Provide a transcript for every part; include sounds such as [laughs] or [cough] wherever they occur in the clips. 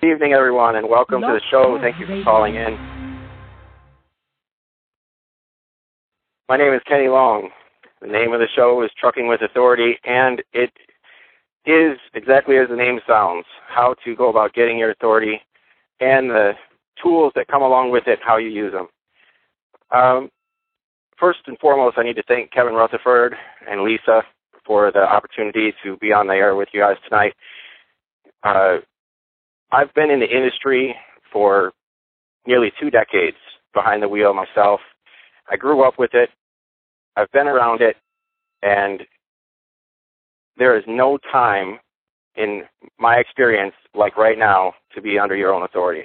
Good evening, everyone, and welcome to the show. Thank you for calling in. My name is Kenny Long. The name of the show is Trucking with Authority, and it is exactly as the name sounds how to go about getting your authority and the tools that come along with it, how you use them. Um, first and foremost, I need to thank Kevin Rutherford and Lisa for the opportunity to be on the air with you guys tonight. Uh, I've been in the industry for nearly two decades behind the wheel myself. I grew up with it. I've been around it, and there is no time in my experience like right now to be under your own authority.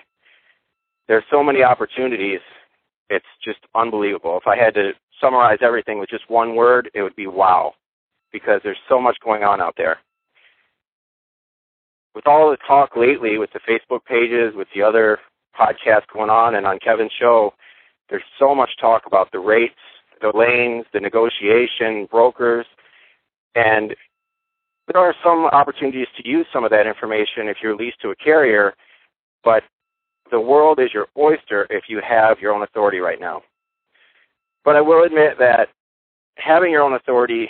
There's so many opportunities. It's just unbelievable. If I had to summarize everything with just one word, it would be wow, because there's so much going on out there with all the talk lately with the Facebook pages, with the other podcasts going on, and on Kevin's show, there's so much talk about the rates, the lanes, the negotiation, brokers, and there are some opportunities to use some of that information if you're leased to a carrier, but the world is your oyster if you have your own authority right now. But I will admit that having your own authority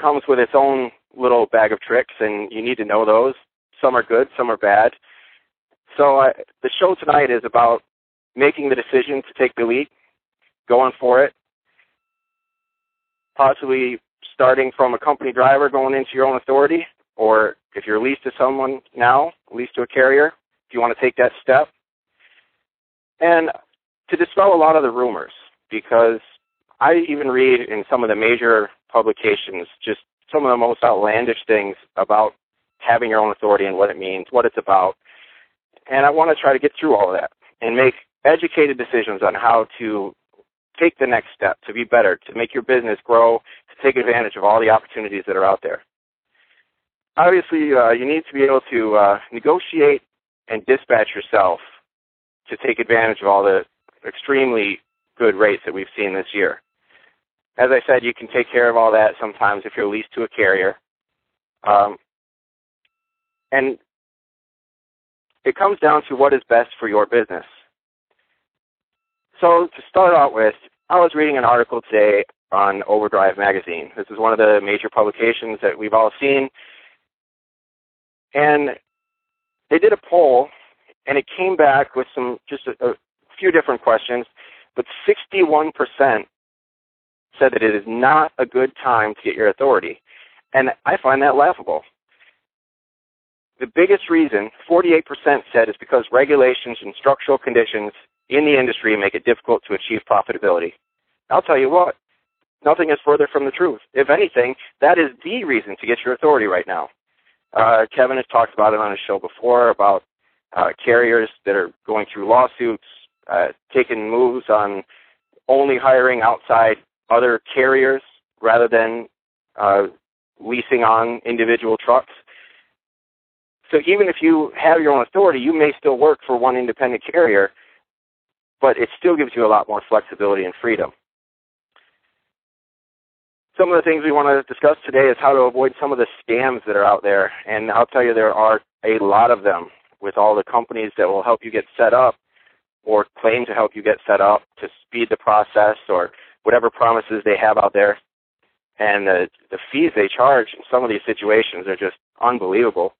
comes with its own little bag of tricks, and you need to know those. Some are good, some are bad. So the show tonight is about making the decision to take the lead, going for it, possibly starting from a company driver going into your own authority, or if you're leased to someone now, leased to a carrier, if you want to take that step. And to dispel a lot of the rumors, because I even read in some of the major publications just some of the most outlandish things about having your own authority and what it means, what it's about. And I want to try to get through all of that and make educated decisions on how to take the next step to be better, to make your business grow, to take advantage of all the opportunities that are out there. Obviously, uh, you need to be able to uh, negotiate and dispatch yourself to take advantage of all the extremely good rates that we've seen this year. As I said, you can take care of all that sometimes if you're leased to a carrier. Um, and it comes down to what is best for your business. So to start out with, I was reading an article today on Overdrive magazine. This is one of the major publications that we've all seen. And they did a poll and it came back with some just a, a few different questions, but 61% said that it is not a good time to get your authority. And I find that laughable. The biggest reason, 48% said, is because regulations and structural conditions in the industry make it difficult to achieve profitability. I'll tell you what, nothing is further from the truth. If anything, that is the reason to get your authority right now. Uh, Kevin has talked about it on his show before about uh, carriers that are going through lawsuits, uh, taking moves on only hiring outside other carriers rather than uh, leasing on individual trucks. So even if you have your own authority, you may still work for one independent carrier, but it still gives you a lot more flexibility and freedom. Some of the things we want to discuss today is how to avoid some of the scams that are out there. And I'll tell you, there are a lot of them with all the companies that will help you get set up or claim to help you get set up to speed the process or whatever promises they have out there. And the, the fees they charge in some of these situations are just unbelievable.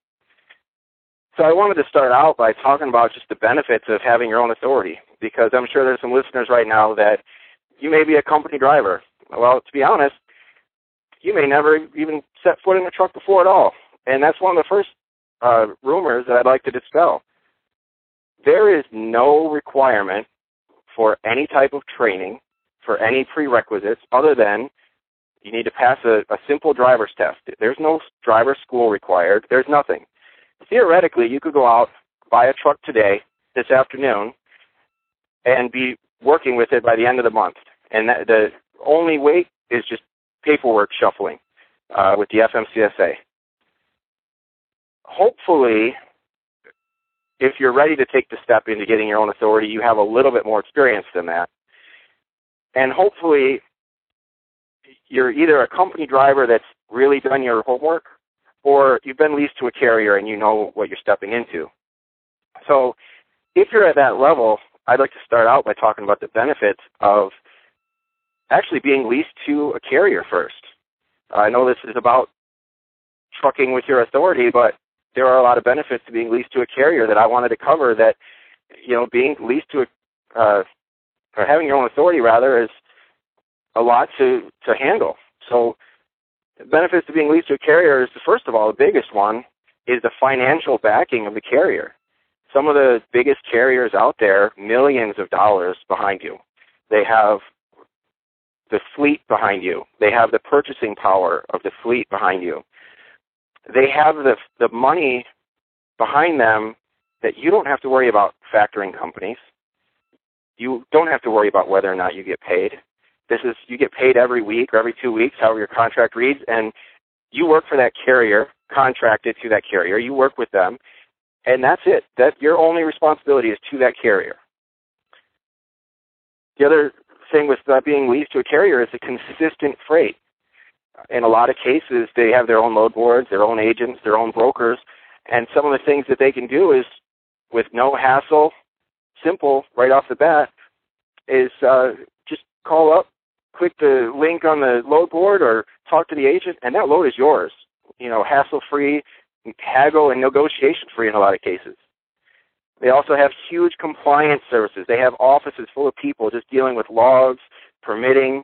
So I wanted to start out by talking about just the benefits of having your own authority because I'm sure there's some listeners right now that you may be a company driver. Well, to be honest, you may never even set foot in a truck before at all. And that's one of the first uh, rumors that I'd like to dispel. There is no requirement for any type of training, for any prerequisites, other than you need to pass a, a simple driver's test. There's no driver school required. There's nothing theoretically, you could go out, buy a truck today, this afternoon, and be working with it by the end of the month. And that, the only wait is just paperwork shuffling uh, with the FMCSA. Hopefully, if you're ready to take the step into getting your own authority, you have a little bit more experience than that. And hopefully, you're either a company driver that's really done your homework or you've been leased to a carrier and you know what you're stepping into. So if you're at that level, I'd like to start out by talking about the benefits of actually being leased to a carrier first. I know this is about trucking with your authority, but there are a lot of benefits to being leased to a carrier that I wanted to cover that, you know, being leased to a, uh, or having your own authority rather is a lot to, to handle. So the benefits to being leased to a carrier is, first of all, the biggest one is the financial backing of the carrier. Some of the biggest carriers out there, millions of dollars behind you. They have the fleet behind you. They have the purchasing power of the fleet behind you. They have the the money behind them that you don't have to worry about factoring companies. You don't have to worry about whether or not you get paid. This is you get paid every week or every two weeks, however your contract reads, and you work for that carrier, contracted to that carrier. You work with them, and that's it. That your only responsibility is to that carrier. The other thing with uh, being leased to a carrier is a consistent freight. In a lot of cases, they have their own load boards, their own agents, their own brokers, and some of the things that they can do is, with no hassle, simple right off the bat, is uh, just call up, click the link on the load board, or talk to the agent, and that load is yours. You know, hassle free, haggle and negotiation free in a lot of cases. They also have huge compliance services. They have offices full of people just dealing with logs, permitting,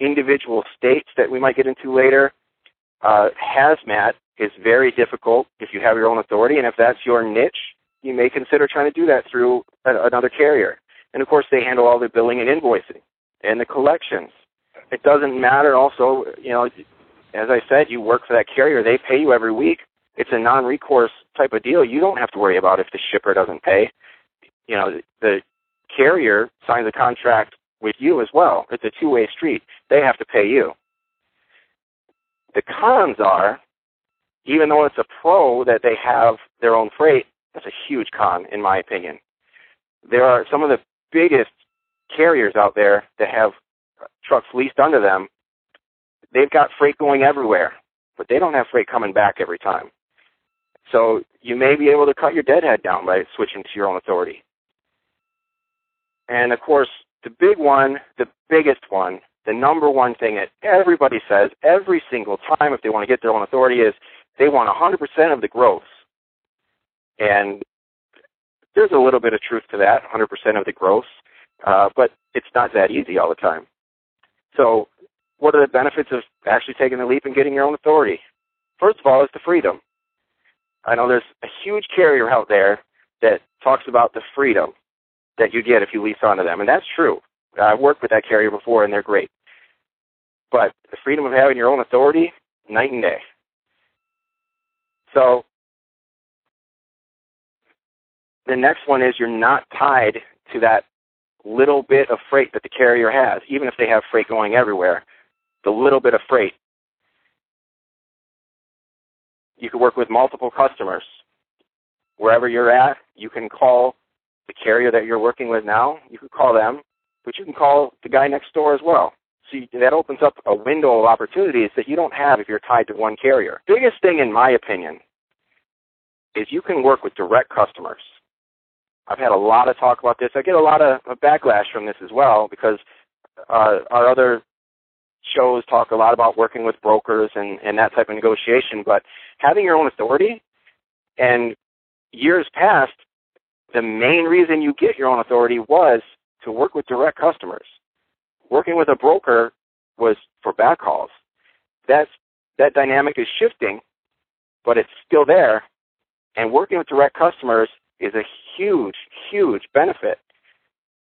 individual states that we might get into later. Uh, hazmat is very difficult if you have your own authority, and if that's your niche, you may consider trying to do that through a, another carrier. And of course, they handle all the billing and invoicing and the collections. It doesn't matter. Also, you know, as I said, you work for that carrier; they pay you every week it's a non-recourse type of deal. You don't have to worry about if the shipper doesn't pay. You know, the carrier signs a contract with you as well. It's a two-way street. They have to pay you. The cons are, even though it's a pro that they have their own freight, that's a huge con in my opinion. There are some of the biggest carriers out there that have trucks leased under them. They've got freight going everywhere, but they don't have freight coming back every time. So you may be able to cut your deadhead down by switching to your own authority. And of course, the big one, the biggest one, the number one thing that everybody says every single time if they want to get their own authority is they want 100% of the growth. And there's a little bit of truth to that, 100% of the growth, uh, but it's not that easy all the time. So, what are the benefits of actually taking the leap and getting your own authority? First of all, is the freedom. I know there's a huge carrier out there that talks about the freedom that you get if you lease onto them, and that's true. I've worked with that carrier before, and they're great. But the freedom of having your own authority, night and day. So the next one is you're not tied to that little bit of freight that the carrier has, even if they have freight going everywhere. The little bit of freight you can work with multiple customers. Wherever you're at, you can call the carrier that you're working with now. You can call them, but you can call the guy next door as well. So you, that opens up a window of opportunities that you don't have if you're tied to one carrier. Biggest thing, in my opinion, is you can work with direct customers. I've had a lot of talk about this. I get a lot of backlash from this as well because uh, our other shows talk a lot about working with brokers and, and that type of negotiation, but having your own authority and years past, the main reason you get your own authority was to work with direct customers. Working with a broker was for backhauls. That's that dynamic is shifting, but it's still there. And working with direct customers is a huge, huge benefit.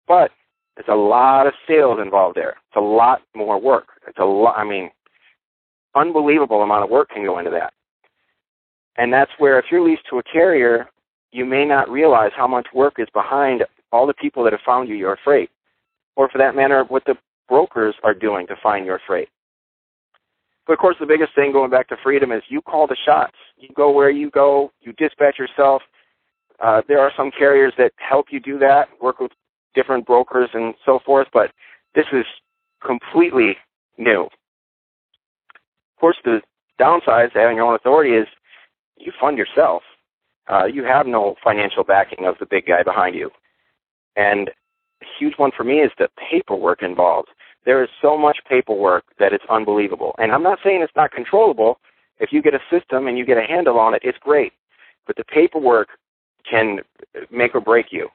But there's a lot of sales involved there. It's a lot more work. It's a lot. I mean, unbelievable amount of work can go into that. And that's where if you're leased to a carrier, you may not realize how much work is behind all the people that have found you your freight, or for that matter, what the brokers are doing to find your freight. But of course, the biggest thing going back to freedom is you call the shots. You go where you go. You dispatch yourself. Uh, there are some carriers that help you do that, work with different brokers and so forth, but this is completely new. Of course, the downside to having your own authority is you fund yourself. uh, you have no financial backing of the big guy behind you. And a huge one for me is the paperwork involved. There is so much paperwork that it's unbelievable. And I'm not saying it's not controllable. If you get a system and you get a handle on it, it's great. But the paperwork can make or break you.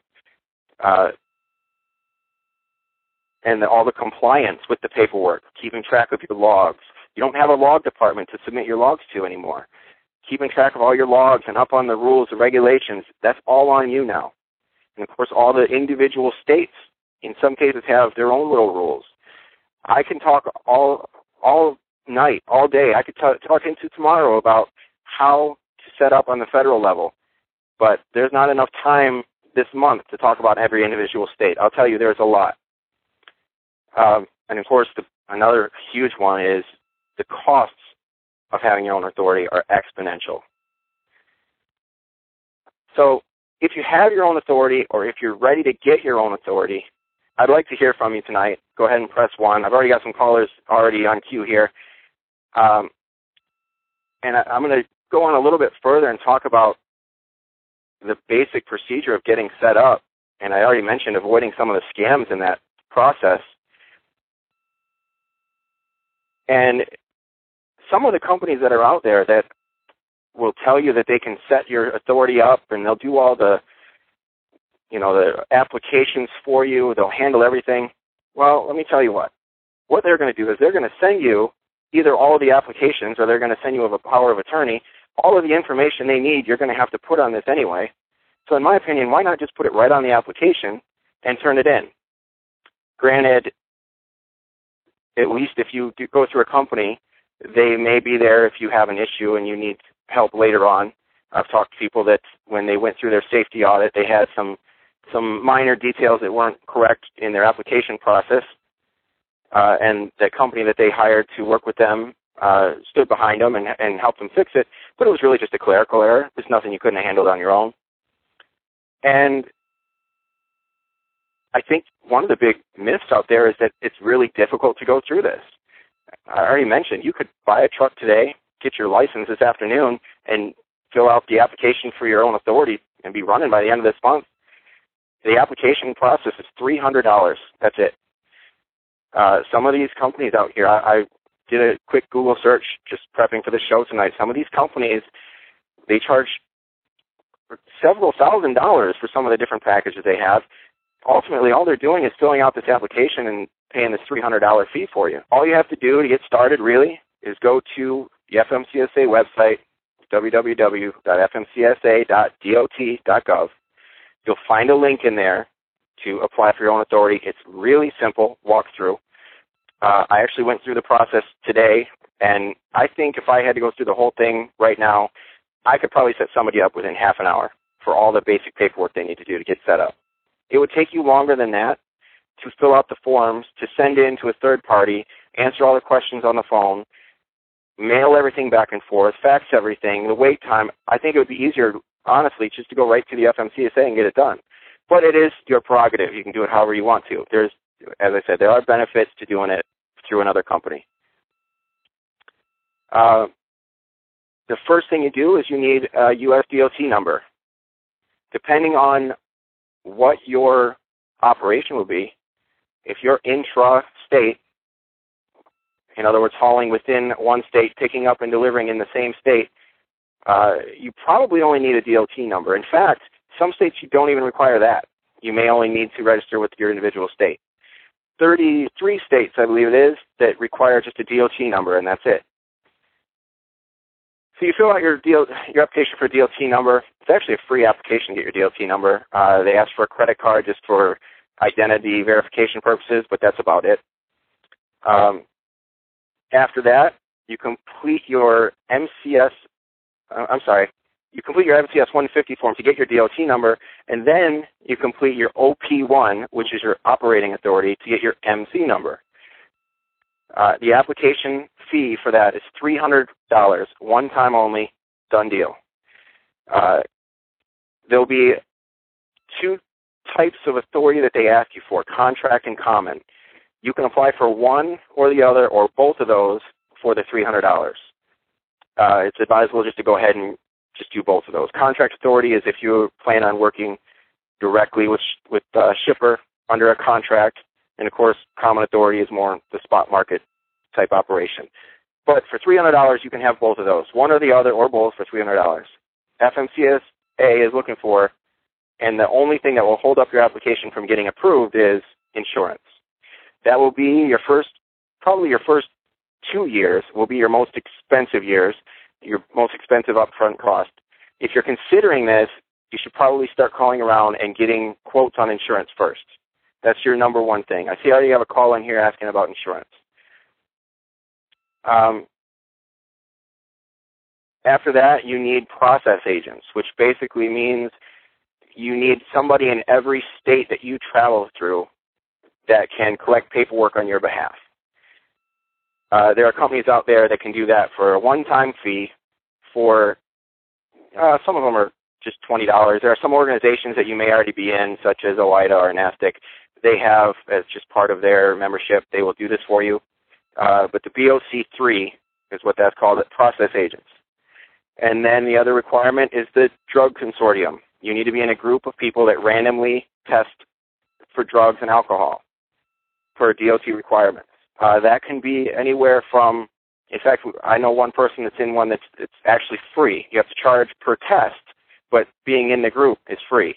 Uh, and all the compliance with the paperwork, keeping track of your logs. You don't have a log department to submit your logs to anymore. Keeping track of all your logs and up on the rules and regulations, that's all on you now. And of course, all the individual states, in some cases, have their own little rules. I can talk all all night, all day. I could t- talk into tomorrow about how to set up on the federal level, but there's not enough time this month to talk about every individual state. I'll tell you, there's a lot. Um, and of course, the, another huge one is the costs of having your own authority are exponential. So if you have your own authority or if you're ready to get your own authority, I'd like to hear from you tonight. Go ahead and press one. I've already got some callers already on queue here. Um, and I, I'm going to go on a little bit further and talk about the basic procedure of getting set up. And I already mentioned avoiding some of the scams in that process. And some of the companies that are out there that will tell you that they can set your authority up and they'll do all the you know the applications for you they'll handle everything well let me tell you what what they're going to do is they're going to send you either all of the applications or they're going to send you a power of attorney all of the information they need you're going to have to put on this anyway so in my opinion why not just put it right on the application and turn it in granted at least if you go through a company they may be there if you have an issue and you need help later on. I've talked to people that when they went through their safety audit, they had some some minor details that weren't correct in their application process, uh, and the company that they hired to work with them uh, stood behind them and, and helped them fix it. But it was really just a clerical error. It's nothing you couldn't have handled on your own. And I think one of the big myths out there is that it's really difficult to go through this. I already mentioned you could buy a truck today, get your license this afternoon, and fill out the application for your own authority and be running by the end of this month. The application process is three hundred dollars. That's it. Uh, some of these companies out here, I, I did a quick Google search just prepping for the show tonight. Some of these companies, they charge several thousand dollars for some of the different packages they have. Ultimately, all they're doing is filling out this application and paying this $300 fee for you. All you have to do to get started really is go to the FMCSA website, www.fmcsa.dot.gov. You'll find a link in there to apply for your own authority. It's really simple walkthrough. Uh, I actually went through the process today, and I think if I had to go through the whole thing right now, I could probably set somebody up within half an hour for all the basic paperwork they need to do to get set up. It would take you longer than that, to fill out the forms, to send in to a third party, answer all the questions on the phone, mail everything back and forth, fax everything, the wait time. I think it would be easier, honestly, just to go right to the FMCSA and get it done. But it is your prerogative. You can do it however you want to. There's, as I said, there are benefits to doing it through another company. Uh, the first thing you do is you need a USDOT number. Depending on what your operation will be, if you're intra-state, in other words, hauling within one state, picking up and delivering in the same state, uh, you probably only need a DOT number. In fact, some states you don't even require that. You may only need to register with your individual state. 33 states, I believe it is, that require just a DOT number, and that's it. So you fill out your your application for a DOT number. It's actually a free application to get your DOT number. Uh, they ask for a credit card just for identity verification purposes, but that's about it. Um, after that, you complete your MCS, uh, I'm sorry, you complete your MCS 150 form to get your DOT number, and then you complete your OP1, which is your operating authority, to get your MC number. Uh, the application fee for that is $300, one time only, done deal. Uh, there'll be two types of authority that they ask you for, contract and common. You can apply for one or the other or both of those for the $300. Uh, it's advisable just to go ahead and just do both of those. Contract authority is if you plan on working directly with with shipper under a contract, and of course, common authority is more the spot market type operation. But for $300, you can have both of those, one or the other, or both for $300. FMCSA is looking for, and the only thing that will hold up your application from getting approved is insurance. That will be your first, probably your first two years will be your most expensive years, your most expensive upfront cost. If you're considering this, you should probably start calling around and getting quotes on insurance first. That's your number one thing. I see I already have a call in here asking about insurance. Um, after that, you need process agents, which basically means you need somebody in every state that you travel through that can collect paperwork on your behalf. Uh, there are companies out there that can do that for a one-time fee. For uh, some of them are just twenty dollars. There are some organizations that you may already be in, such as OOIDA or NASTC. They have as just part of their membership. They will do this for you. Uh, but the BOC3 is what that's called, process agents. And then the other requirement is the drug consortium. You need to be in a group of people that randomly test for drugs and alcohol per DOT requirements. Uh, that can be anywhere from, in fact, I know one person that's in one that's it's actually free. You have to charge per test, but being in the group is free.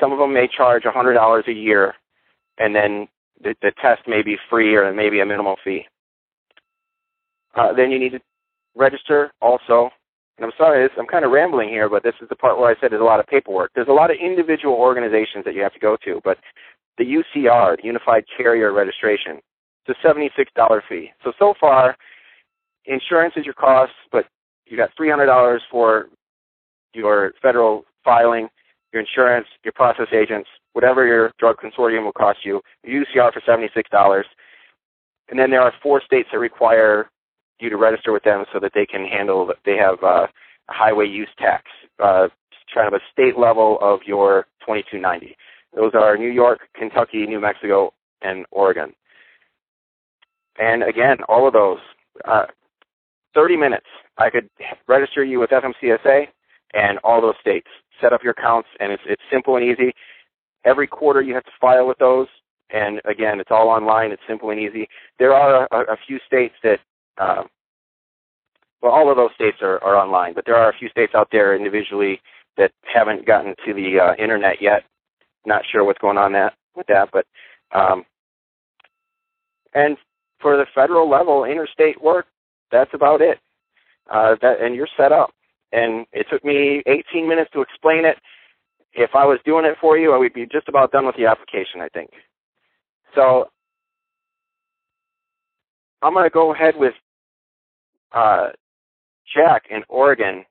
Some of them may charge $100 a year, and then the, the test may be free or maybe a minimal fee. Uh, then you need to register also. And I'm sorry, I'm kind of rambling here, but this is the part where I said there's a lot of paperwork. There's a lot of individual organizations that you have to go to, but the UCR, the Unified Carrier Registration, a $76 fee. So, so far, insurance is your cost, but you got $300 for your federal filing, your insurance, your process agents, whatever your drug consortium will cost you, UCR for $76. And then there are four states that require you to register with them so that they can handle, they have uh, a highway use tax, uh, kind of a state level of your 2290. Those are New York, Kentucky, New Mexico, and Oregon. And again, all of those, uh, 30 minutes, I could register you with FMCSA and all those states. Set up your accounts, and it's it's simple and easy. Every quarter, you have to file with those, and again, it's all online. It's simple and easy. There are a, a few states that, uh, well, all of those states are, are online, but there are a few states out there individually that haven't gotten to the uh, internet yet. Not sure what's going on that with that, but um, and for the federal level interstate work, that's about it. Uh, that and you're set up. And it took me 18 minutes to explain it. If I was doing it for you, I would be just about done with the application, I think. So I'm going to go ahead with uh, Jack in Oregon,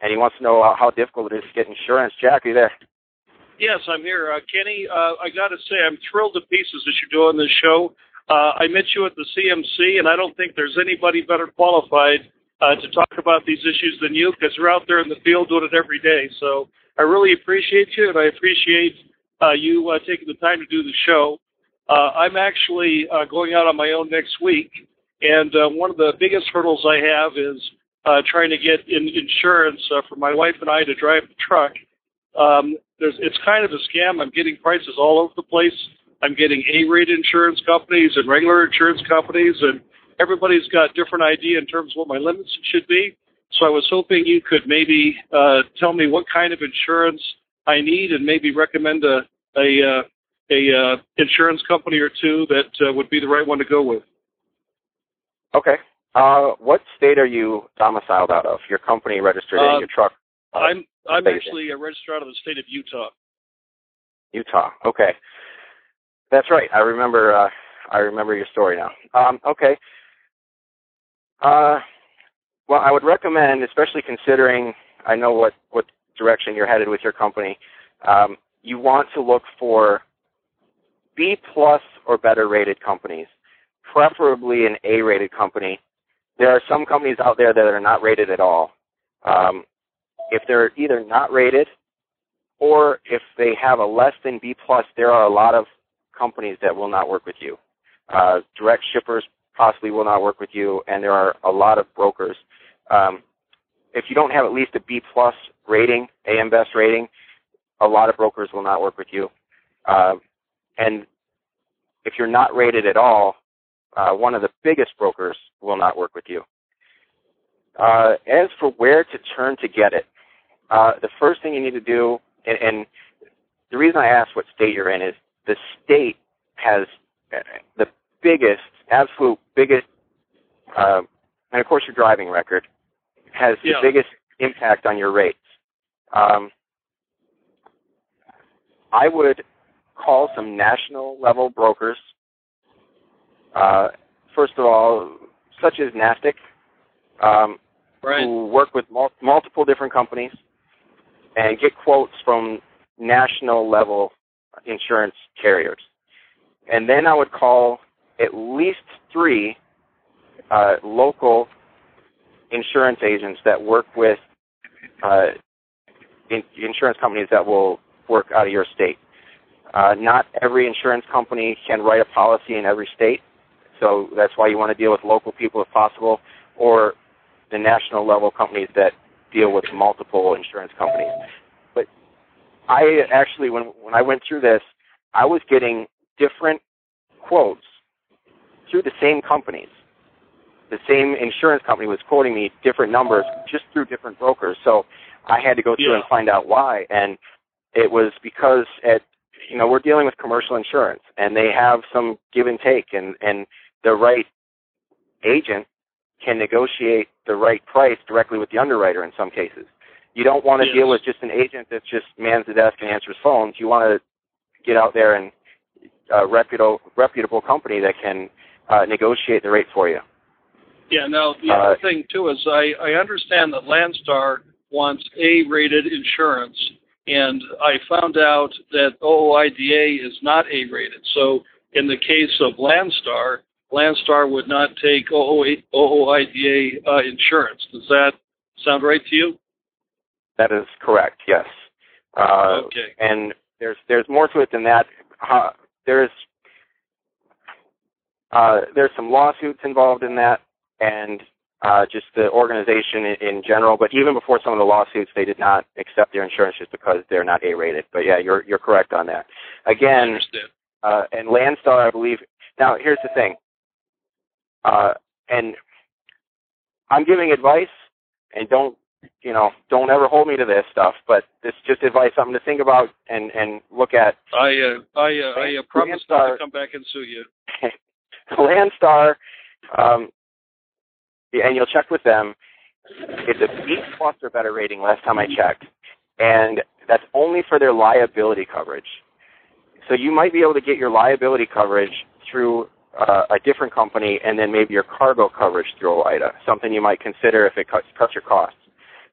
and he wants to know how difficult it is to get insurance. Jack, are you there? Yes, I'm here. Uh, Kenny, uh, I got to say, I'm thrilled to pieces that you're doing this show. Uh, I met you at the CMC, and I don't think there's anybody better qualified uh, to talk about these issues than you because you're out there in the field doing it every day. So I really appreciate you, and I appreciate uh, you uh, taking the time to do the show. Uh, I'm actually uh, going out on my own next week, and uh, one of the biggest hurdles I have is uh, trying to get in insurance uh, for my wife and I to drive the truck. Um, there's, it's kind of a scam. I'm getting prices all over the place. I'm getting A-rated insurance companies and regular insurance companies, and everybody's got different idea in terms of what my limits should be. So I was hoping you could maybe uh, tell me what kind of insurance I need, and maybe recommend a a, uh, a uh, insurance company or two that uh, would be the right one to go with. Okay. Uh, what state are you domiciled out of? Your company registered in Uh, your truck? uh, I'm I'm actually a registered out of the state of Utah. Utah. Okay. That's right. I remember. Uh, I remember your story now. Um, okay. Uh, well, I would recommend, especially considering I know what what direction you're headed with your company. Um, you want to look for B plus or better rated companies, preferably an A rated company. There are some companies out there that are not rated at all. Um, if they're either not rated or if they have a less than B plus, there are a lot of companies that will not work with you. Uh, direct shippers possibly will not work with you, and there are a lot of brokers. Um, if you don't have at least a B plus rating, AM Best rating, a lot of brokers will not work with you. Uh, and if you're not rated at all, uh, one of the biggest brokers will not work with you. Uh, as for where to turn to get it, uh, the first thing you need to do, and, and the reason I asked what state you're in is the state has uh, the biggest, absolute biggest, uh, and of course your driving record has Yeah. the biggest impact on your rates. Um, I would call some national level brokers. Uh, first of all, such as NASTC, um, Right. who work with mul- multiple different companies and get quotes from national level insurance carriers. And then I would call at least three uh, local insurance agents that work with uh, in, insurance companies that will work out of your state. Uh, not every insurance company can write a policy in every state, so that's why you want to deal with local people if possible, or the national level companies that deal with multiple insurance companies. I actually, when when I went through this, I was getting different quotes through the same companies. The same insurance company was quoting me different numbers just through different brokers. So I had to go through Yeah. and find out why. And it was because at you know we're dealing with commercial insurance, and they have some give and take, and and the right agent can negotiate the right price directly with the underwriter in some cases. You don't want to Yes. deal with just an agent that just mans the desk and answers phones. You want to get out there and a reputable reputable company that can uh, negotiate the rate for you. Yeah. Now the Uh, other thing too is I I understand that Landstar wants A-rated insurance, and I found out that OOIDA is not A-rated. So in the case of Landstar, Landstar would not take OO OOIDA uh, insurance. Does that sound right to you? That is correct. Yes. Uh, okay. and there's there's more to it than that. Uh, there's uh, there's some lawsuits involved in that, and uh, just the organization in, in general. But even before some of the lawsuits, they did not accept their insurance just because they're not A-rated. But yeah, you're you're correct on that. Again, uh, and Landstar, I believe. Now, here's the thing, uh, and I'm giving advice, and don't you know, don't ever hold me to this stuff, but this is just advice, something to think about and and look at. I uh, I uh, I uh, promise not to come back and sue you. [laughs] Landstar, um, and you'll check with them. It's a B plus or better rating. Last time I checked, and that's only for their liability coverage. So you might be able to get your liability coverage through uh, a different company, and then maybe your cargo coverage through OOIDA. Something you might consider if it cuts cuts your costs.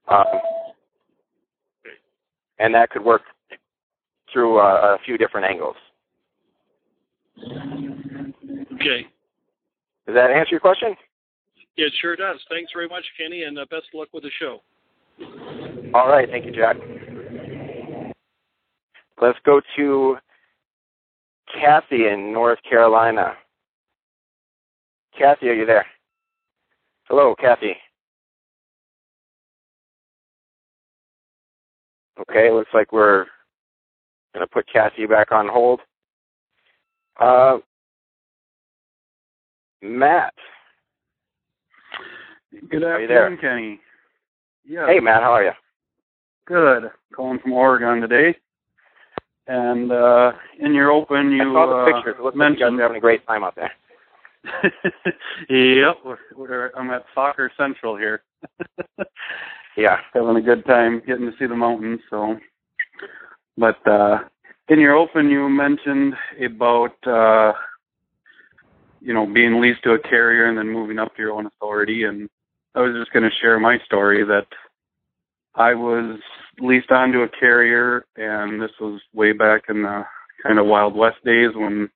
Um, and that could work through uh, a few different angles. Okay. Does that answer your question? Yeah, it sure does. Thanks very much, Kenny, and uh, best of luck with the show. All right, thank you, Jack. Let's go to Kathy in North Carolina. Kathy, are you there? Hello, Kathy. Okay, looks like we're going to put Kathy back on hold. Uh, Matt. Good Are you there? afternoon, Kenny. Yeah. Hey, Matt, how are you? Good. Calling from Oregon today. And uh, in your open, you I saw the uh, pictures. It looks like you guys are having a great time out there. [laughs] yep, we're, we're, I'm at Soccer Central here. [laughs] Yeah. Having a good time getting to see the mountains. So, but uh, in your open, you mentioned about uh, you know being leased to a carrier and then moving up to your own authority. And I was just going to share my story that I was leased onto a carrier, and this was way back in the kind of Wild West days when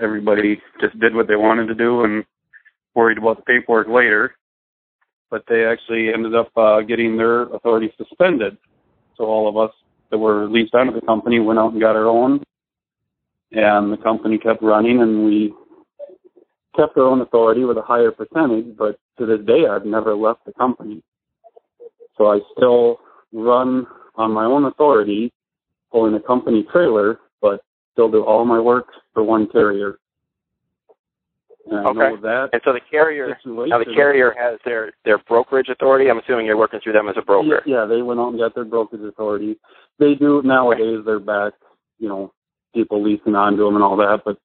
everybody just did what they wanted to do and worried about the paperwork later. But they actually ended up uh, getting their authority suspended. So all of us that were leased onto the company went out and got our own, and the company kept running, and we kept our own authority with a higher percentage. But to this day, I've never left the company. So I still run on my own authority, pulling a company trailer, but still do all my work for one carrier. And Okay. That And so the carrier situation- now the carrier has their their brokerage authority. I'm assuming you're working through them as a broker. Yeah, yeah, they went out and got their brokerage authority. They do nowadays. They're back, you know, people leasing onto them and all that. But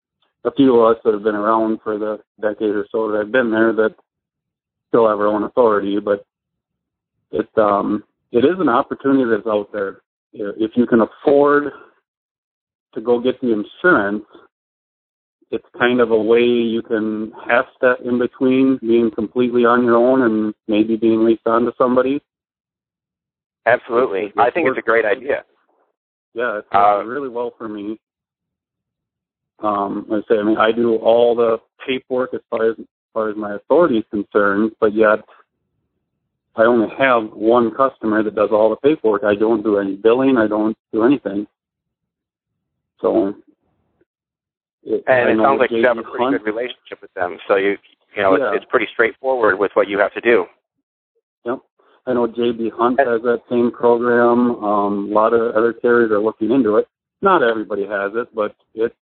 a few of us that have been around for the decade or so that I've been there that still have our own authority. But it um it is an opportunity that's out there. If you can afford to go get the insurance, it's kind of a way you can half step in between being completely on your own and maybe being leased onto somebody. Absolutely. I think it's a great idea. Yeah, it's Uh, really well for me. Um, like I say, I mean, I do all the paperwork as far as, as far as my authority is concerned, but yet I only have one customer that does all the paperwork. I don't do any billing. I don't do anything. So, it, And it sounds like you have a pretty good relationship with them. So you you know, Yeah. it's, it's pretty straightforward with what you have to do. Yep. I know JB Hunt has that same program. Um, a lot of other carriers are looking into it. Not everybody has it, but it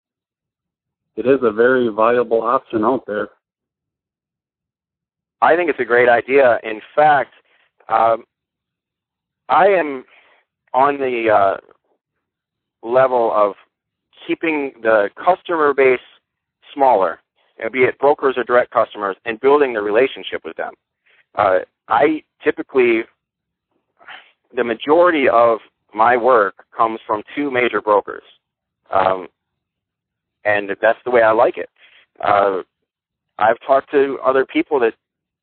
it is a very viable option out there. I think it's a great idea. In fact, um, I am on the uh, level of keeping the customer base smaller, be it brokers or direct customers, and building the relationship with them. Uh, I typically, the majority of my work comes from two major brokers, um, and that's the way I like it. Uh, I've talked to other people that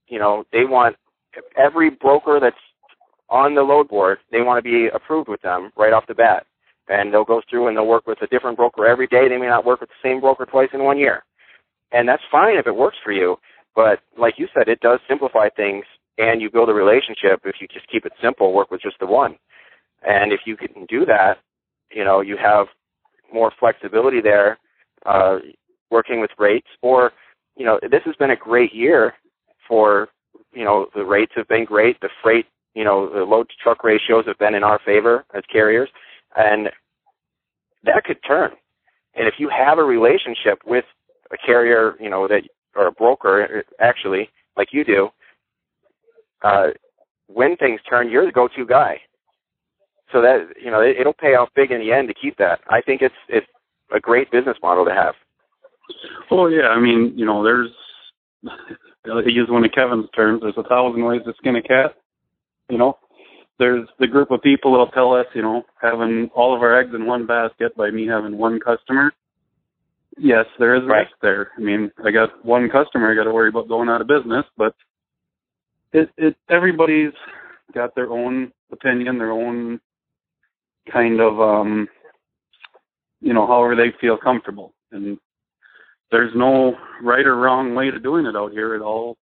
you know, they want every broker that's on the load board, they want to be approved with them right off the bat. And they'll go through and they'll work with a different broker every day. They may not work with the same broker twice in one year. And that's fine if it works for you. But like you said, it does simplify things and you build a relationship if you just keep it simple, work with just the one. And if you can do that, you know, you have more flexibility there, uh, working with rates or, you know, this has been a great year for you know the rates have been great. The freight, you know, the load to truck ratios have been in our favor as carriers, and that could turn. And if you have a relationship with a carrier, you know that or a broker actually, like you do, uh, when things turn, you're the go-to guy. So that you know it, it'll pay off big in the end to keep that. I think it's it's a great business model to have. Well, yeah, I mean, you know, there's [laughs] to use one of Kevin's terms, there's a thousand ways to skin a cat. You know, there's the group of people that'll tell us, you know, having all of our eggs in one basket by me having one customer. Yes, there is Right. risk there. I mean, I got one customer I got to worry about going out of business, but it it everybody's got their own opinion, their own kind of um you know, however they feel comfortable. And there's no right or wrong way to doing it out here. It all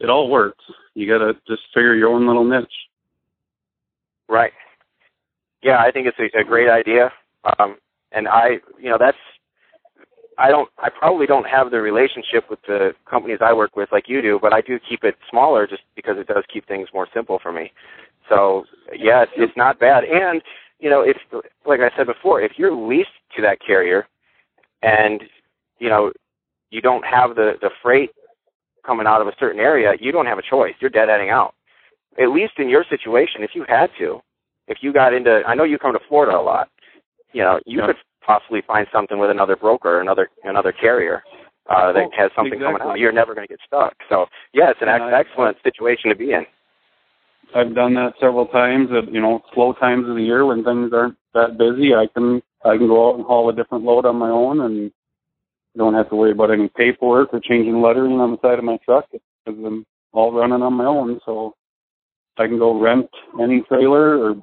it all works. You gotta just figure your own little niche. Right. Yeah, I think it's a, a great idea. Um, and I, you know, that's, I don't, I probably don't have the relationship with the companies I work with like you do, but I do keep it smaller just because it does keep things more simple for me. So yeah, it's, it's not bad. And, you know, if, like I said before, if you're leased to that carrier and, you know, you don't have the, the freight coming out of a certain area, you don't have a choice. You're dead-ending out at least in your situation, if you had to, if you got into, I know you come to Florida a lot, you know, you Yeah. could possibly find something with another broker, another another carrier uh, that Oh, has something coming exactly. out. You're never going to get stuck. So, yeah, it's an ex- I- excellent situation to be in. I've done that several times at you know slow times of the year when things aren't that busy. I can I can go out and haul a different load on my own and don't have to worry about any paperwork or changing lettering on the side of my truck because I'm all running on my own. So I can go rent any trailer or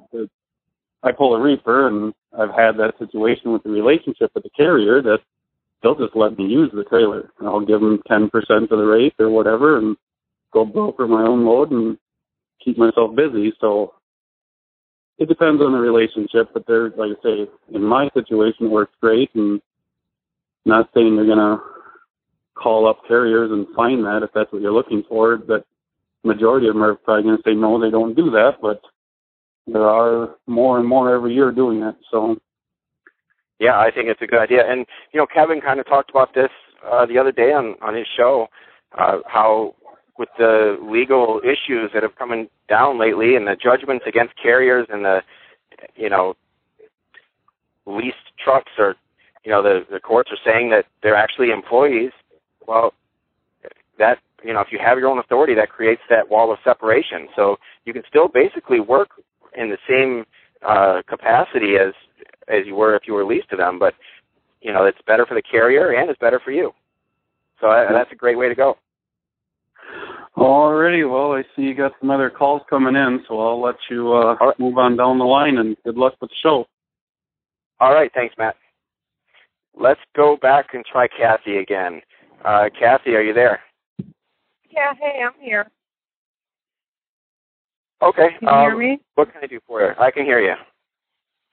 I pull a reefer and I've had that situation with the relationship with the carrier that they'll just let me use the trailer. I'll give them 10% of the rate or whatever and go broker my own load and keep myself busy. So it depends on the relationship, but there, like I say, in my situation, it works great. And not saying you're gonna call up carriers and find that if that's what you're looking for, but majority of them are probably going to say no, they don't do that, but there are more and more every year doing it. So, yeah, I think it's a good idea. And you know, Kevin kind of talked about this uh, the other day on on his show, uh, how with the legal issues that have come down lately and the judgments against carriers and the you know leased trucks or you know the the courts are saying that they're actually employees. Well, that you know if you have your own authority, that creates that wall of separation. So you can still basically work in the same uh, capacity as as you were if you were leased to them, but you know it's better for the carrier and it's better for you. So uh, that's a great way to go. Alrighty, well, I see you got some other calls coming in, so I'll let you uh, right. move on down the line, and good luck with the show. All right, thanks, Matt. Let's go back and try Kathy again. Uh, Kathy, are you there? Yeah, hey, I'm here. Okay. Can you um, hear me? What can I do for you? I can hear you.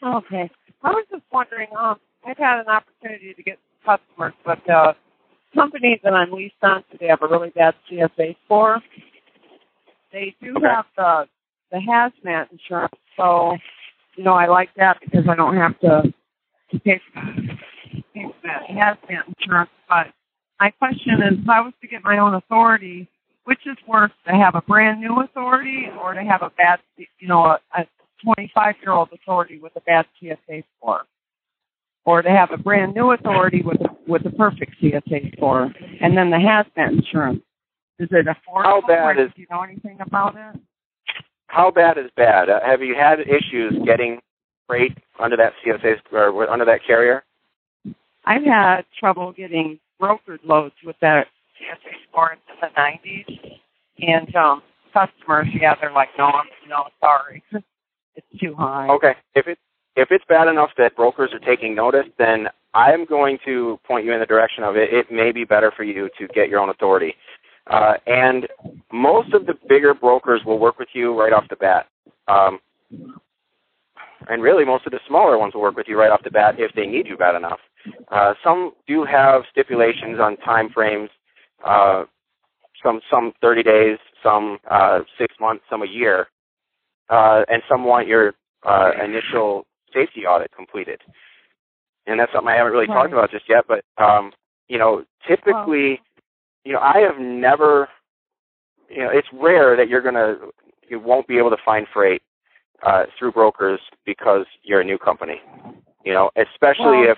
Okay. I was just wondering, um, I've had an opportunity to get customers, but uh, company that I'm leased on to, they have a really bad CSA score. They do okay. have the the hazmat insurance, so you know I like that because I don't have to to pay for that hazmat insurance. But my question is, if I was to get my own authority, which is worse, to have a brand new authority or to have a bad, you know, a, a 25 year old authority with a bad CSA score? or to have a brand new authority with a, with a perfect CSA score, and then the hazmat insurance. Is it affordable? How bad is? Do you know anything about it? How bad is bad? Uh, have you had issues getting freight under that CSA or under that carrier? I've had trouble getting brokered loads with that CSA score in the 90s, and um, customers, yeah, they're like, no, I'm no, sorry, it's too high. Okay, if it's if it's bad enough that brokers are taking notice, then I'm going to point you in the direction of it. It may be better for you to get your own authority. Uh, and most of the bigger brokers will work with you right off the bat. Um, and really, most of the smaller ones will work with you right off the bat if they need you bad enough. Uh, some do have stipulations on time frames. Uh, some some 30 days, some uh, six months, some a year, uh, and some want your uh, initial safety audit completed. And that's something I haven't really right. talked about just yet, but um, you know, typically, you know, I have never, you know, it's rare that you're gonna, you won't be able to find freight uh, through brokers because you're a new company. You know, especially if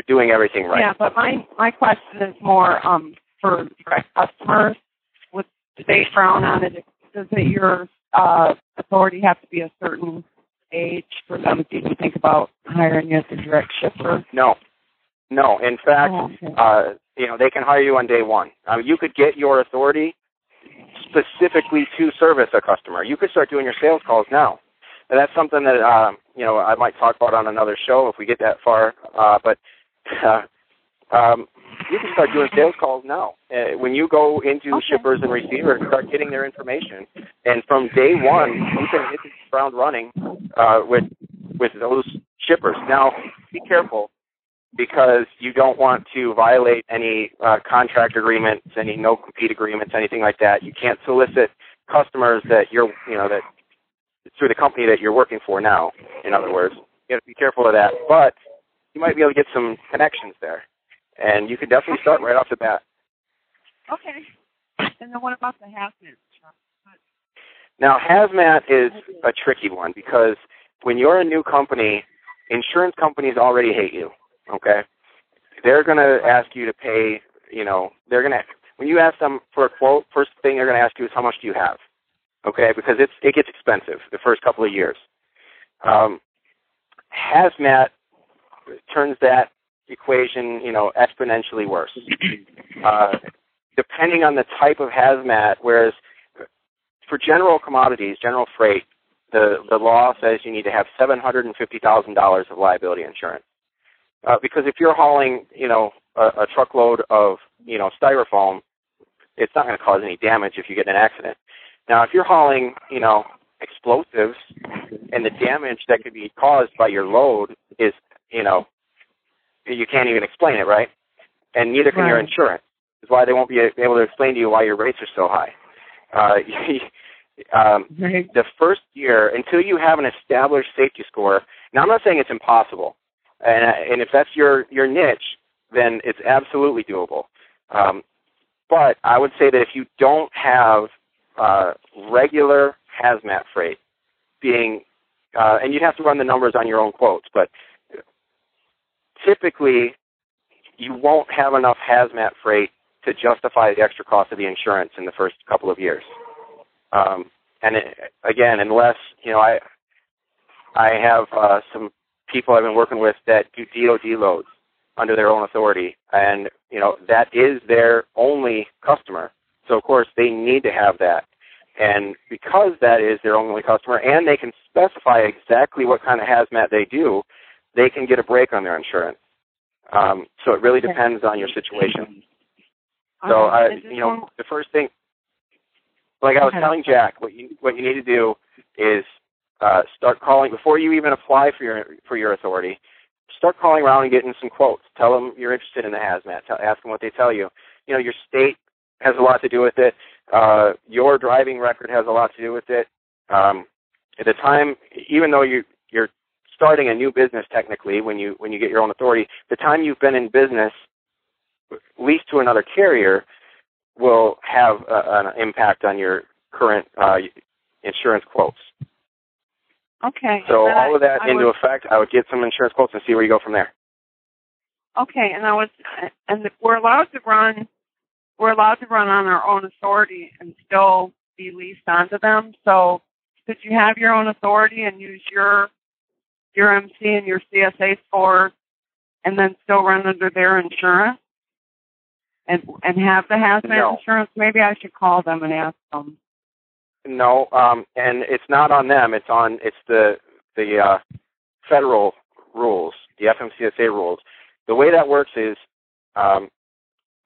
you're doing everything right. Yeah, but my my question is more um, for direct customers. Would do they frown on it? Does it your uh, authority have to be a certain age for them to even think about hiring you as a direct shipper? No, no. In fact, oh, okay. uh, you know they can hire you on day one. Uh, you could get your authority specifically to service a customer. You could start doing your sales calls now. And that's something that um, you know I might talk about on another show if we get that far. Uh, but uh, um, you can start doing sales calls now. Uh, when you go into okay. shippers and receivers, and start getting their information, and from day one, you can hit the ground running uh, with with those shippers. Now, be careful because you don't want to violate any uh, contract agreements, any no compete agreements, anything like that. You can't solicit customers that you're you know that through the company that you're working for now. In other words, you have to be careful of that, but you might be able to get some connections there and you could definitely start right off the bat. Okay. And then what about the hazmat? Now, hazmat is a tricky one because when you're a new company, insurance companies already hate you. Okay, they're going to ask you to pay. You know, they're going to when you ask them for a quote, first thing they're going to ask you is how much do you have. Okay, because it's it gets expensive the first couple of years. Um, hazmat turns that equation, you know, exponentially worse. [clears throat] Uh, depending on the type of hazmat, whereas for general commodities, general freight, the, the law says you need to have $750,000 of liability insurance. Uh, because if you're hauling, you know, a, a truckload of, you know, styrofoam, it's not going to cause any damage if you get in an accident. Now, if you're hauling, you know, explosives and the damage that could be caused by your load is, you know, you can't even explain it, right? And neither can right. your insurance. Is why they won't be able to explain to you why your rates are so high. uh, [laughs] um, the first year until you have an established safety score. Now, I'm not saying it's impossible, and, and if that's your your niche, then it's absolutely doable. Um, but I would say that if you don't have uh, regular hazmat freight being, uh, and you'd have to run the numbers on your own quotes, but typically you won't have enough hazmat freight to justify the extra cost of the insurance in the first couple of years. Um, and it, again, unless you know, I I have uh, some people I've been working with that do DoD loads under their own authority, and you know that is their only customer. So of course they need to have that, and because that is their only customer, and they can specify exactly what kind of hazmat they do, they can get a break on their insurance. Um, so it really depends on your situation. So I, you know, the first thing, like I was telling Jack, what you what you need to do is uh, start calling before you even apply for your for your authority. Start calling around and getting some quotes. Tell them you're interested in the hazmat. Tell, ask them what they tell you. You know, your state has a lot to do with it. Uh, your driving record has a lot to do with it. Um, at the time, even though you starting a new business technically when you when you get your own authority, the time you've been in business leased to another carrier will have a, an impact on your current uh, insurance quotes. Okay. So all I, of that I into was, effect, I would get some insurance quotes and see where you go from there. Okay, and I was, and we're allowed to run, we're allowed to run on our own authority and still be leased onto them. So, could you have your own authority and use your your MC and your CSA score, and then still run under their insurance? And and have the hazmat No. insurance? Maybe I should call them and ask them. No, um, and it's not on them. It's on it's the the uh, federal rules, the FMCSA rules. The way that works is um,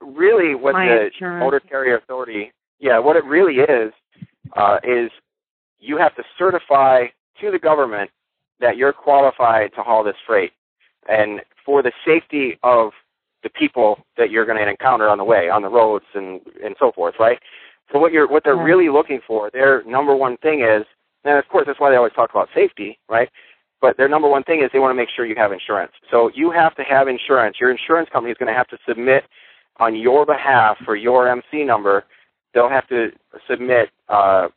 really what My the insurance. motor carrier authority. Yeah, what it really is uh, is you have to certify to the government that you're qualified to haul this freight, and for the safety of the people that you're going to encounter on the way, on the roads, and and so forth, right? So what you're what they're Right. really looking for, their number one thing is, and of course that's why they always talk about safety, right? But their number one thing is they want to make sure you have insurance. So you have to have insurance. Your insurance company is going to have to submit on your behalf for your MC number. They'll have to submit. Uh,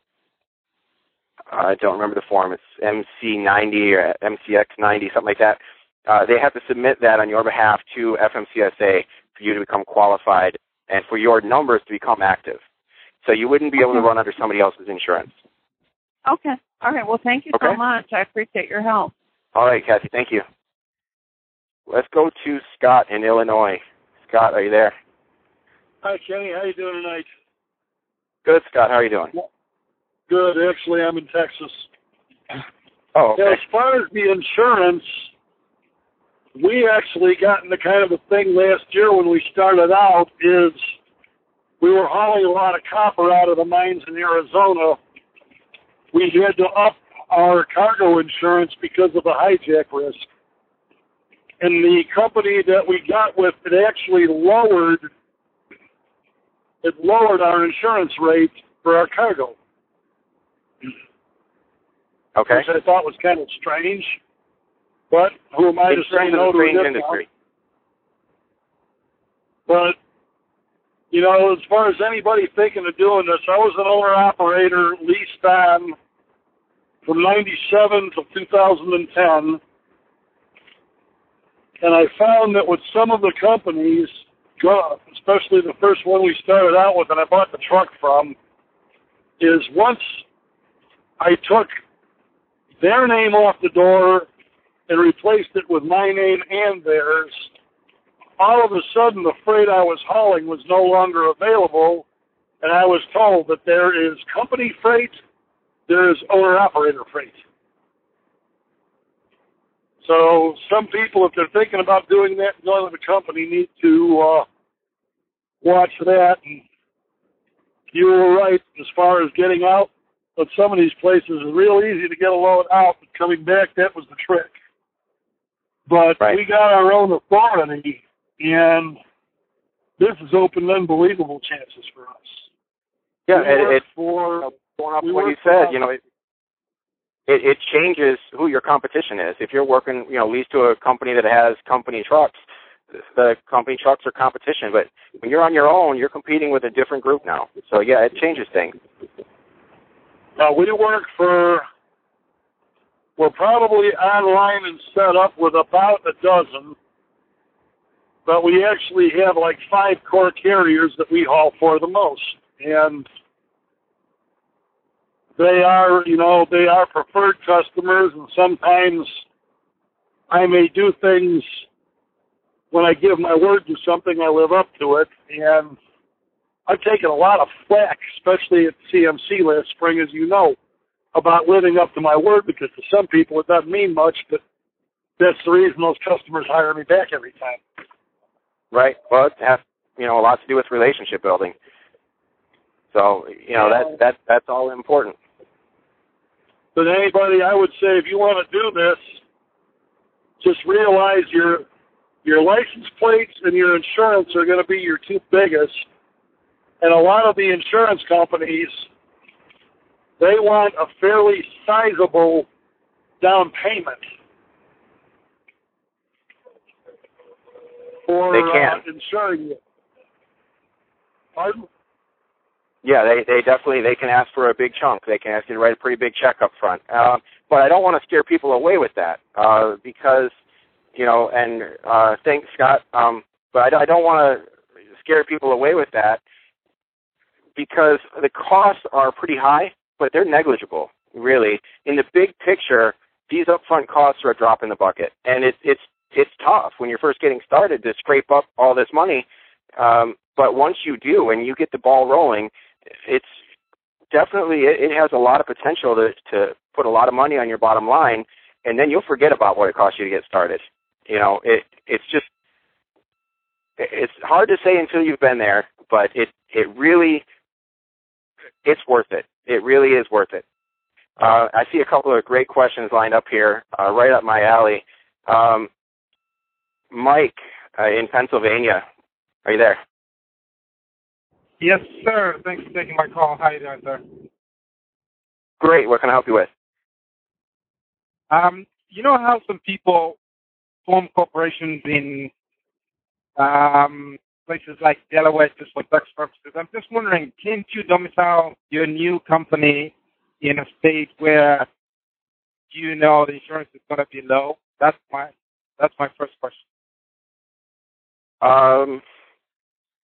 I don't remember the form. It's MC90 or MCX90, something like that. Uh, they have to submit that on your behalf to FMCSA for you to become qualified and for your numbers to become active. So you wouldn't be able to run under somebody else's insurance. Okay. All right. Well, thank you so much. I appreciate your help. All right, Kathy, thank you. Let's go to Scott in Illinois. Scott, are you there? Hi, Kenny. How are you doing tonight? Good, Scott. How are you doing? Good. Actually, I'm in Texas. Oh, okay. As far as the insurance, we actually got into kind of a thing last year when we started out. Is we were hauling a lot of copper out of the mines in Arizona. We had to up our cargo insurance because of the hijack risk. And the company that we got with it actually lowered it lowered our insurance rate for our cargo. Okay. which I thought was kind of strange. But who am I to say no a to strange industry. But you know, as far as anybody thinking of doing this, I was an owner operator leased on from '97 to 2010, and I found that with some of the companies, especially the first one we started out with, and I bought the truck from, is once I took their name off the door and replaced it with my name and theirs, all of a sudden the freight I was hauling was no longer available, and I was told that there is company freight, there is owner operator freight. So some people, if they're thinking about doing that, going with the company, need to uh, watch that. And you were right as far as getting out. But some of these places is real easy to get a load out, but coming back, that was the trick. But Right. we got our own authority, and this has opened unbelievable chances for us. Yeah, we it, it for going off we what you said, you know, it, it it changes who your competition is. If you're working, you know, leased to a company that has company trucks, the company trucks are competition. But when you're on your own, you're competing with a different group now. So yeah, it changes things. Now we work for. We're probably online and set up with about a dozen, but we actually have like five core carriers that we haul for the most, and they are, you know, they are preferred customers, and sometimes I may do things when I give my word to something, I live up to it, and I've taken a lot of flack, especially at CMC last spring, as you know, about living up to my word because to some people it doesn't mean much, but that's the reason those customers hire me back every time. Right. Well, it has you know a lot to do with relationship building. So you know that that that's all important. But anybody, I would say, if you want to do this, just realize your your license plates and your insurance are going to be your two biggest. And a lot of the insurance companies, they want a fairly sizable down payment for They can. Uh, insuring you. Pardon? Yeah, they they definitely they can ask for a big chunk. They can ask you to write a pretty big check up front. Um, but I don't want to scare people away with that uh, because you know. And uh, thanks, Scott. Um, but I, I don't want to scare people away with that because the costs are pretty high, but they're negligible, really. In the big picture, these upfront costs are a drop in the bucket, and it's it's it's tough when you're first getting started to scrape up all this money. Um, but once you do and you get the ball rolling, it's definitely it, it has a lot of potential to to put a lot of money on your bottom line, and then you'll forget about what it costs you to get started. You know, it it's just it's hard to say until you've been there, but it it really it's worth it. It really is worth it. Uh, I see a couple of great questions lined up here, uh, right up my alley. Um, Mike uh, in Pennsylvania, are you there? Yes, sir. Thanks for taking my call. How are you doing, sir? Great. What can I help you with? Um, you know how some people form corporations in um, places like Delaware just for tax purposes? I'm just wondering, can't you domicile your new company in a state where you know the insurance is going to be low? That's my that's my first question. Um,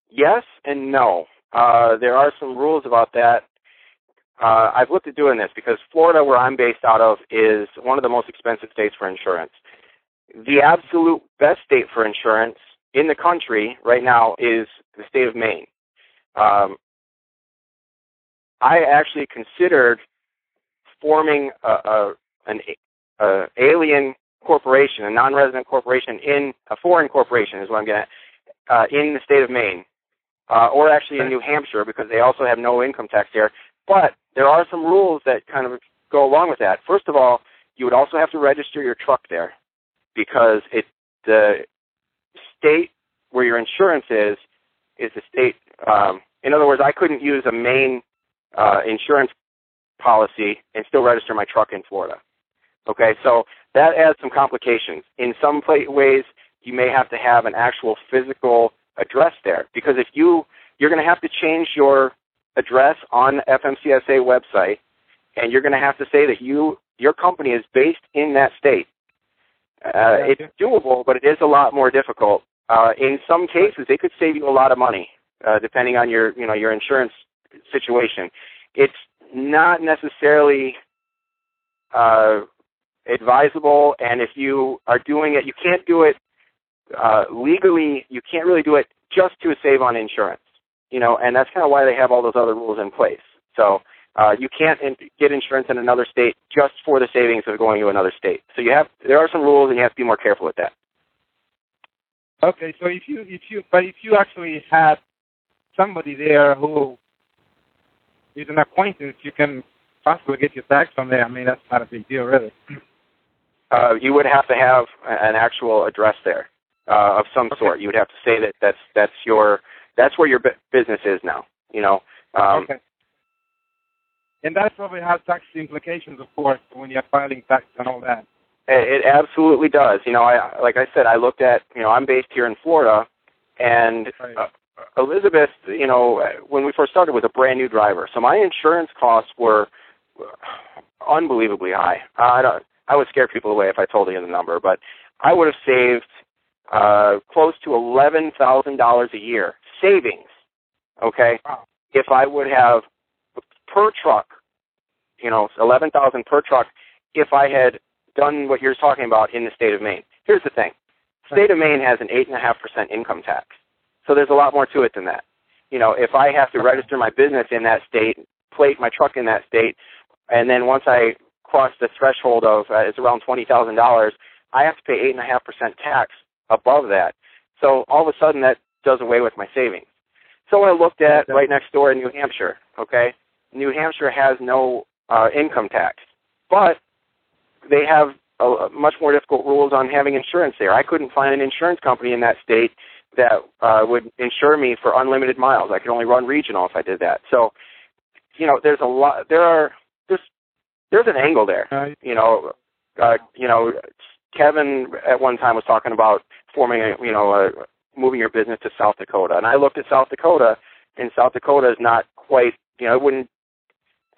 yes and no. Uh, there are some rules about that. Uh, I've looked at doing this because Florida, where I'm based out of, is one of the most expensive states for insurance. The absolute best state for insurance in the country right now is the state of Maine. Um, I actually considered forming a, a an a alien corporation, a non-resident corporation in a foreign corporation is what I'm getting at, uh, in the state of Maine, uh, or actually in New Hampshire because they also have no income tax there. But there are some rules that kind of go along with that. First of all, you would also have to register your truck there because it the state where your insurance is is the state. Um, in other words, I couldn't use a Maine uh, insurance policy and still register my truck in Florida. Okay, so that adds some complications. In some ways, you may have to have an actual physical address there because if you you're going to have to change your address on the FMCSA website, and you're going to have to say that you your company is based in that state. Uh, it's doable, but it is a lot more difficult. Uh, in some cases, they could save you a lot of money, uh, depending on your you know your insurance situation. It's not necessarily uh, advisable, and if you are doing it, you can't do it uh, legally. You can't really do it just to save on insurance, you know, and that's kind of why they have all those other rules in place. So uh, you can't in- get insurance in another state just for the savings of going to another state. So you have there are some rules, and you have to be more careful with that. Okay, so if you if you but if you actually had somebody there who is an acquaintance, you can possibly get your tax from there. I mean, that's not a big deal, really. Uh, you would have to have an actual address there uh, of some sort. You would have to say that that's that's your that's where your bu- business is now. You know, um, okay. And that probably has tax implications, of course, when you're filing tax and all that. It absolutely does. You know, I like I said, I looked at. You know, I'm based here in Florida, and Right. uh, Elizabeth, you know, when we first started, was a brand new driver, so my insurance costs were unbelievably high. I don't. I would scare people away if I told you the number, but I would have saved uh, close to eleven thousand dollars a year savings. Okay, Wow. if I would have per truck, you know, eleven thousand per truck, if I had done what you're talking about in the state of Maine. Here's the thing: state of Maine has an eight and a half percent income tax, so there's a lot more to it than that. You know, if I have to register my business in that state, plate my truck in that state, and then once I cross the threshold of uh, it's around twenty thousand dollars, I have to pay eight and a half percent tax above that. So all of a sudden that does away with my savings. So I looked at right next door in New Hampshire. Okay, New Hampshire has no uh, income tax, but they have a, much more difficult rules on having insurance there. I couldn't find an insurance company in that state that uh, would insure me for unlimited miles. I could only run regional if I did that. So, you know, there's a lot. There are there's there's an angle there. You know, uh, you know, Kevin at one time was talking about forming a you know a, moving your business to South Dakota, and I looked at South Dakota, and South Dakota is not quite you know it wouldn't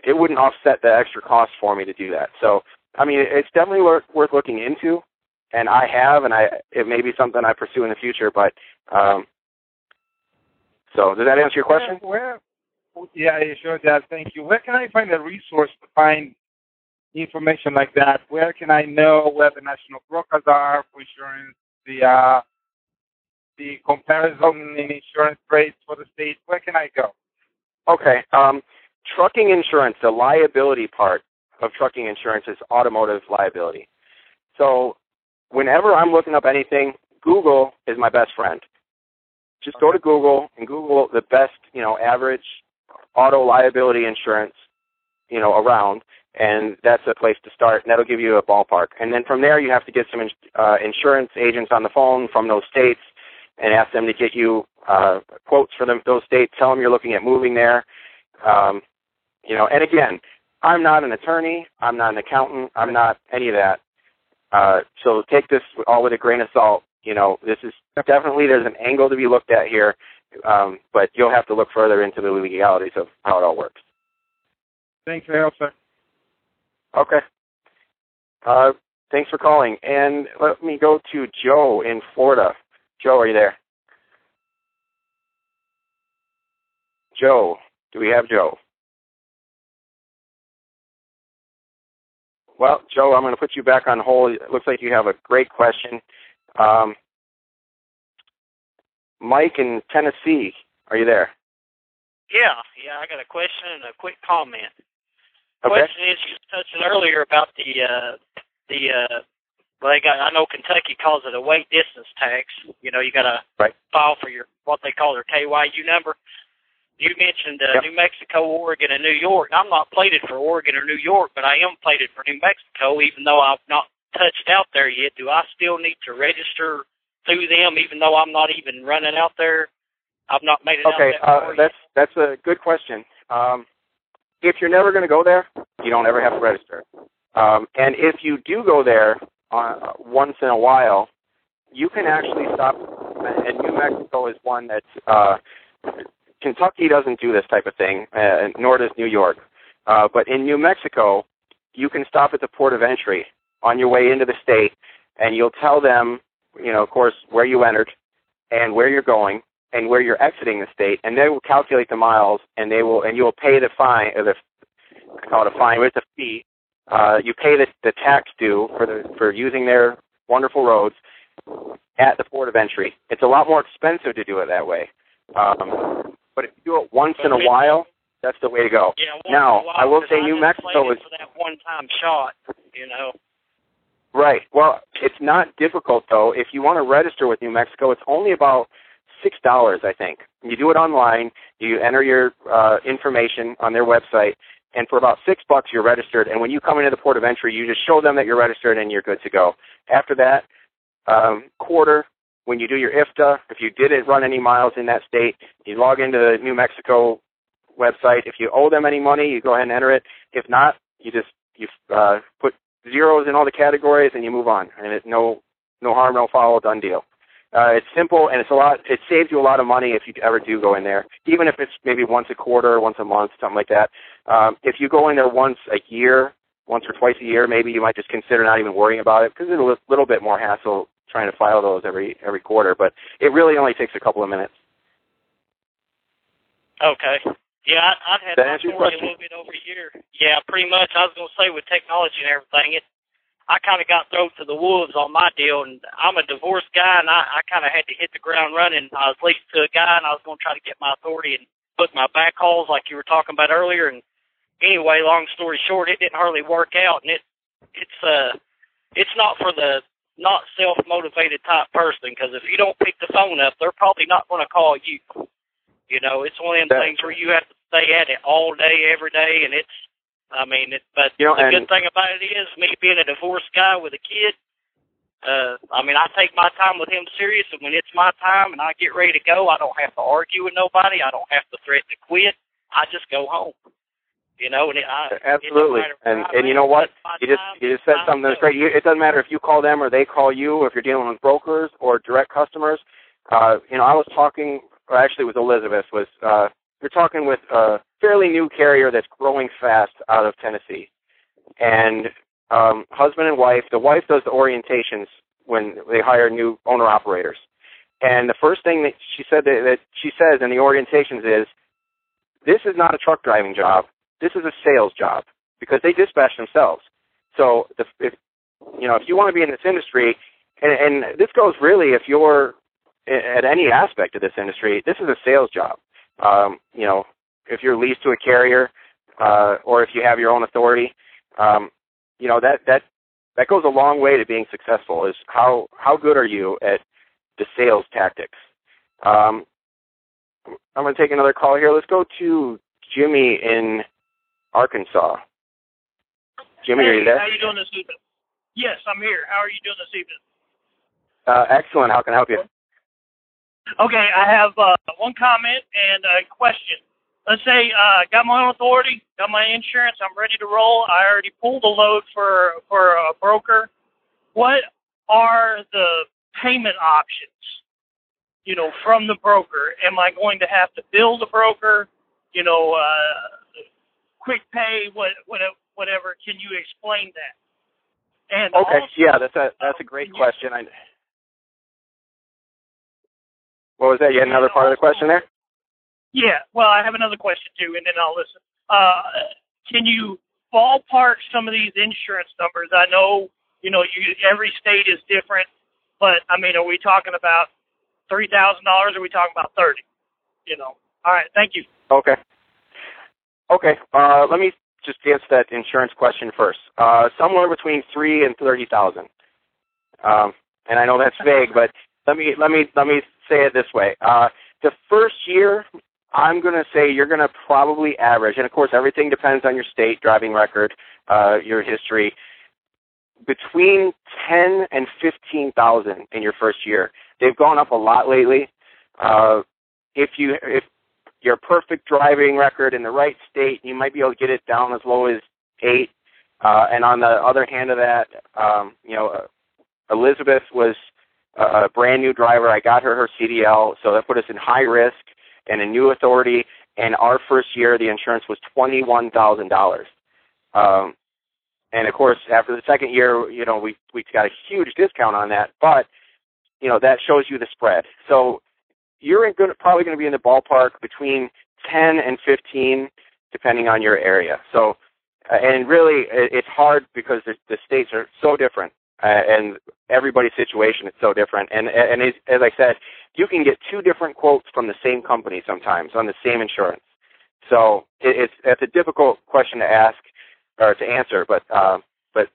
it wouldn't offset the extra cost for me to do that. So I mean, it's definitely worth, worth looking into, and I have, and I it may be something I pursue in the future. But um, so, does that answer your question? Where, where, yeah, it sure does. Thank you. Where can I find a resource to find information like that? Where can I know where the national brokers are for insurance, the uh, the comparison in insurance rates for the state? Where can I go? Okay. Um, trucking insurance, the liability part of trucking insurance is automotive liability. So, whenever I'm looking up anything, Google is my best friend. Just go to Google and Google the best, you know, average auto liability insurance, you know, around, and that's a place to start, and that'll give you a ballpark. And then from there, you have to get some ins- uh, insurance agents on the phone from those states and ask them to get you uh, quotes for them those states. Tell them you're looking at moving there. Um, you know, and again, I'm not an attorney. I'm not an accountant. I'm not any of that. Uh, so take this all with a grain of salt. You know, this is definitely there's an angle to be looked at here, um, but you'll have to look further into the legalities of how it all works. Thanks for your help, sir. Okay. Uh, thanks for calling. And let me go to Joe in Florida. Joe, are you there? Joe, do we have Joe? Well, Joe, I'm going to put you back on hold. It looks like you have a great question. Um, Mike in Tennessee, are you there? Yeah, yeah, I got a question and a quick comment. Okay. Question is, you touching earlier about the uh, the uh, well, they got. I know Kentucky calls it a weight distance tax. You know, you got to Right. file for your what they call their KYU number. You mentioned uh, Yep. New Mexico, Oregon, and New York. I'm not plated for Oregon or New York, but I am plated for New Mexico, even though I've not touched out there yet. Do I still need to register through them, even though I'm not even running out there? I've not made it Okay, out that far uh, that's that's a good question. Um, if you're never going to go there, you don't ever have to register. Um, and if you do go there uh, once in a while, you can actually stop. And New Mexico is one that's uh, Kentucky doesn't do this type of thing, uh, nor does New York. Uh, but in New Mexico, you can stop at the port of entry on your way into the state, and you'll tell them, you know, of course, where you entered and where you're going and where you're exiting the state, and they will calculate the miles, and they will, and you will pay the fine, or the, I call it a fine, but it's a fee. Uh, you pay the, the tax due for the for using their wonderful roads at the port of entry. It's a lot more expensive to do it that way, um, but if you do it once in a while, that's the way to go. Yeah, once Now, in a while, I will say I New Mexico is- for that one-time shot. You know, Right. Well, it's not difficult though. If you want to register with New Mexico, it's only about six dollars, I think. You do it online. You enter your uh, information on their website, and for about six bucks, you're registered. And when you come into the port of entry, you just show them that you're registered, and you're good to go. After that, um, quarter. When you do your IFTA, if you didn't run any miles in that state, you log into the New Mexico website. If you owe them any money, you go ahead and enter it. If not, you just you uh, put zeros in all the categories and you move on. And it, no no harm, no foul, done deal. Uh, it's simple and it's a lot. It saves you a lot of money if you ever do go in there, even if it's maybe once a quarter, once a month, something like that. Um, if you go in there once a year, once or twice a year, maybe you might just consider not even worrying about it because it's a little bit more hassle trying to file those every every quarter. But it really only takes a couple of minutes. Okay. Yeah, I, I'd had That my story a little bit over here. Yeah, pretty much. I was going to say with technology and everything, it I kind of got thrown to the wolves on my deal, and I'm a divorced guy, and I, I kind of had to hit the ground running. I was leased to a guy, and I was going to try to get my authority and book my back hauls like you were talking about earlier. And anyway, long story short, it didn't hardly work out, and it it's uh it's not for the not self motivated type person because if you don't pick the phone up, they're probably not going to call you. You know, it's one of them That's things where you have to stay at it all day, every day, and it's. I mean, it, but You know, the and- good thing about it is, me being a divorced guy with a kid, uh, I mean, I take my time with him serious, and when it's my time and I get ready to go, I don't have to argue with nobody. I don't have to threaten to quit. I just go home. You know, and I, Absolutely. And and you know what? You just you just said something that's great. You, it doesn't matter if you call them or they call you, or if you're dealing with brokers or direct customers. Uh, you know, I was talking, or actually, with Elizabeth. Was uh, you're talking with a fairly new carrier that's growing fast out of Tennessee, and um, husband and wife. The wife does the orientations when they hire new owner operators, and the first thing that she said that, that she says in the orientations is, "This is not a truck driving job. This is a sales job." because they dispatch themselves. So the, if you know if you want to be in this industry, and, and this goes really if you're at any aspect of this industry, this is a sales job. Um, you know, if you're leased to a carrier, uh, or if you have your own authority, um, you know that that that goes a long way to being successful. Is how how good are you at the sales tactics? Um, I'm going to take another call here. Let's go to Jimmy in Arkansas. Jimmy, are you there? How you doing this evening? Yes, I'm here. How are you doing this evening? Uh, excellent. How can I help you? Okay, I have uh, one comment and a question. Let's say uh, got my own authority, got my insurance, I'm ready to roll. I already pulled a load for for a broker. What are the payment options? You know, from the broker. Am I going to have to bill the broker? You know, uh, quick pay, what, what, whatever. Can you explain that? And Okay. also, Yeah, that's a that's a great question. I. What was that? You had another part of the question there? Yeah, well, I have another question too, and then I'll listen. Uh, can you ballpark some of these insurance numbers? I know, you know, you, every state is different, but I mean, are we talking about three thousand dollars? Or are we talking about thirty? You know. All right, thank you. Okay. Okay. Uh, let me just answer that insurance question first. Uh, somewhere between three and thirty thousand. Um, and I know that's vague, but let me let me let me say it this way. Uh, the first year, I'm going to say you're going to probably average, and of course everything depends on your state driving record, uh, your history, between ten and fifteen thousand in your first year. They've gone up a lot lately. Uh, if you if your perfect driving record in the right state, you might be able to get it down as low as eight. Uh, and on the other hand of that, um, you know, uh, Elizabeth was a, brand new driver. I got her her CDL, so that put us in high risk and a new authority. And our first year, the insurance was twenty one thousand dollars. Um, and of course, after the second year, you know, we we got a huge discount on that. But you know, that shows you the spread. So you're in good, probably going to be in the ballpark between 10 and 15, depending on your area. So, uh, and really, it's hard because the, the states are so different, uh, and everybody's situation is so different. And and as, as I said, you can get two different quotes from the same company sometimes on the same insurance. So it's it's a difficult question to ask or to answer, but uh, but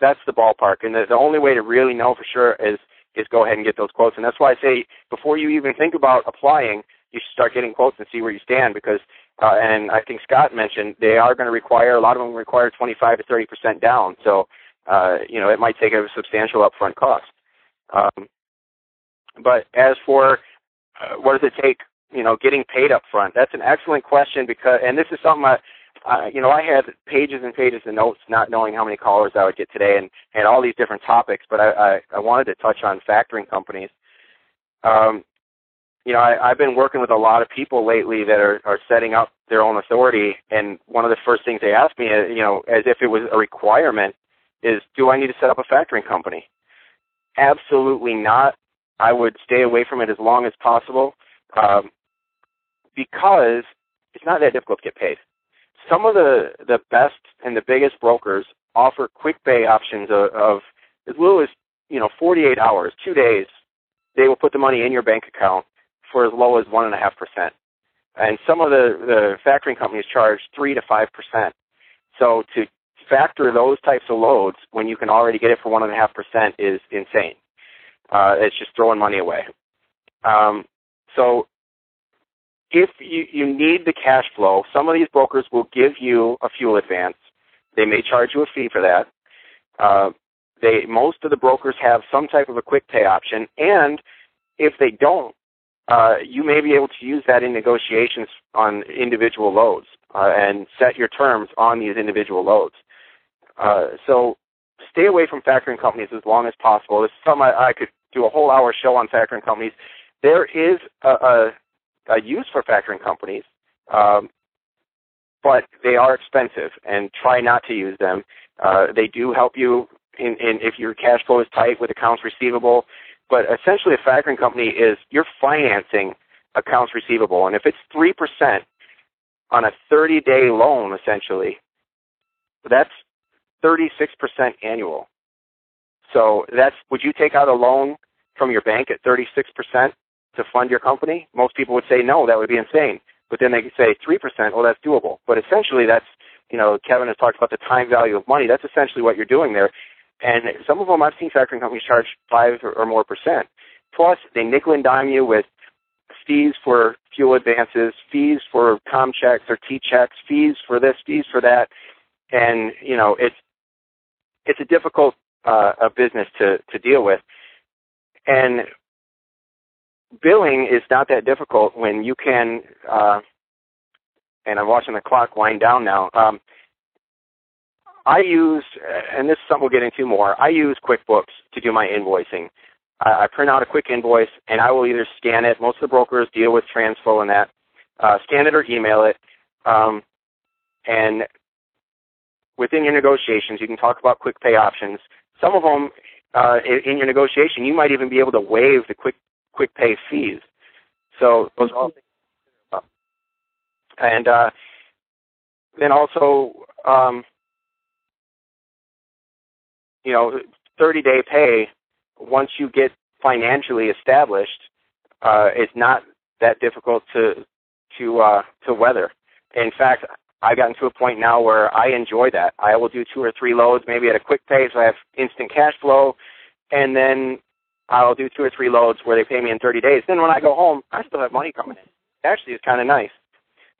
that's the ballpark. And the, the only way to really know for sure is is go ahead and get those quotes. And that's why I say before you even think about applying, you should start getting quotes and see where you stand because, uh, and I think Scott mentioned they are going to require a lot of them require 25 to 30 percent down. So, uh, you know, it might take a substantial upfront cost. Um, but as for uh, what does it take you know, getting paid up front? That's an excellent question because, and this is something I, you know, I had pages and pages of notes, not knowing how many callers I would get today, and and all these different topics. But I I, I wanted to touch on factoring companies. Um, you know, I, I've been working with a lot of people lately that are are setting up their own authority, and one of the first things they ask me, uh, you know, as if it was a requirement, is, do I need to set up a factoring company? Absolutely not. I would stay away from it as long as possible um, because it's not that difficult to get paid. Some of the, the best and the biggest brokers offer quick pay options of, of as little as you know 48 hours, two days. They will put the money in your bank account for as low as one and a half percent, and some of the the factoring companies charge three to five percent. So to factor those types of loads when you can already get it for one and a half percent is insane. Uh, it's just throwing money away. Um, so if you, you need the cash flow, some of these brokers will give you a fuel advance. They may charge you a fee for that. Uh, they most of the brokers have some type of a quick pay option, and if they don't, uh, you may be able to use that in negotiations on individual loads uh, and set your terms on these individual loads. Uh, so stay away from factoring companies as long as possible. This is something I, I could do a whole hour show on factoring companies. There is a, a, a use for factoring companies, um, but they are expensive, and try not to use them. Uh, they do help you in, in if your cash flow is tight with accounts receivable. But essentially, a factoring company is you're financing accounts receivable, and if it's three percent on a 30-day loan, essentially, that's 36% annual. So that's would you take out a loan from your bank at 36% to fund your company? Most people would say no, that would be insane. But then they could say 3%, well that's doable. But essentially that's, you know, Kevin has talked about the time value of money. That's essentially what you're doing there. And some of them I've seen factoring companies charge 5 or more percent. Plus they nickel and dime you with fees for fuel advances, fees for Comcheks or T-Cheks, fees for this, fees for that. And, you know, it's it's a difficult uh, a business to to deal with, and billing is not that difficult when you can. Uh, and I'm watching the clock wind down now. Um, I use, and this is something we'll get into more. I use QuickBooks to do my invoicing. I, I print out a quick invoice, and I will either scan it. Most of the brokers deal with Transflo and that. Uh, scan it or email it. Um, and within your negotiations, you can talk about quick pay options. Some of them, uh, in, in your negotiation, you might even be able to waive the quick quick pay fees. So those all things. And uh, then also, um, you know, 30 day pay. Once you get financially established, uh, it's not that difficult to to uh, to weather. In fact, I've gotten to a point now where I enjoy that. I will do two or three loads, maybe at a quick pace. I have instant cash flow, and then I'll do two or three loads where they pay me in 30 days. Then when I go home, I still have money coming in. Actually, it's kind of nice.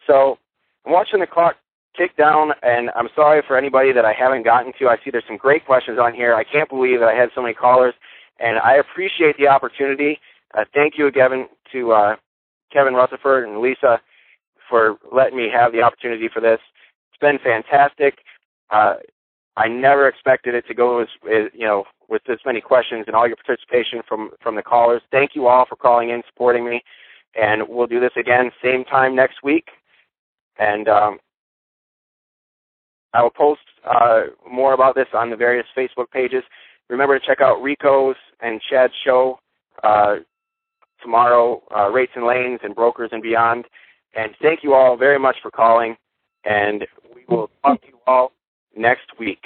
So I'm watching the clock tick down, and I'm sorry for anybody that I haven't gotten to. I see there's some great questions on here. I can't believe that I had so many callers, and I appreciate the opportunity. Uh, thank you, Kevin, to uh, Kevin Rutherford and Lisa for letting me have the opportunity for this. It's been fantastic. Uh, I never expected it to go as, as you know with this many questions and all your participation from from the callers. Thank you all for calling in, supporting me, and we'll do this again same time next week. And um, I will post uh, more about this on the various Facebook pages. Remember to check out Rico's and Chad's show uh, tomorrow, uh, Rates and Lanes and Brokers and Beyond. And thank you all very much for calling, and we will talk to you all next week.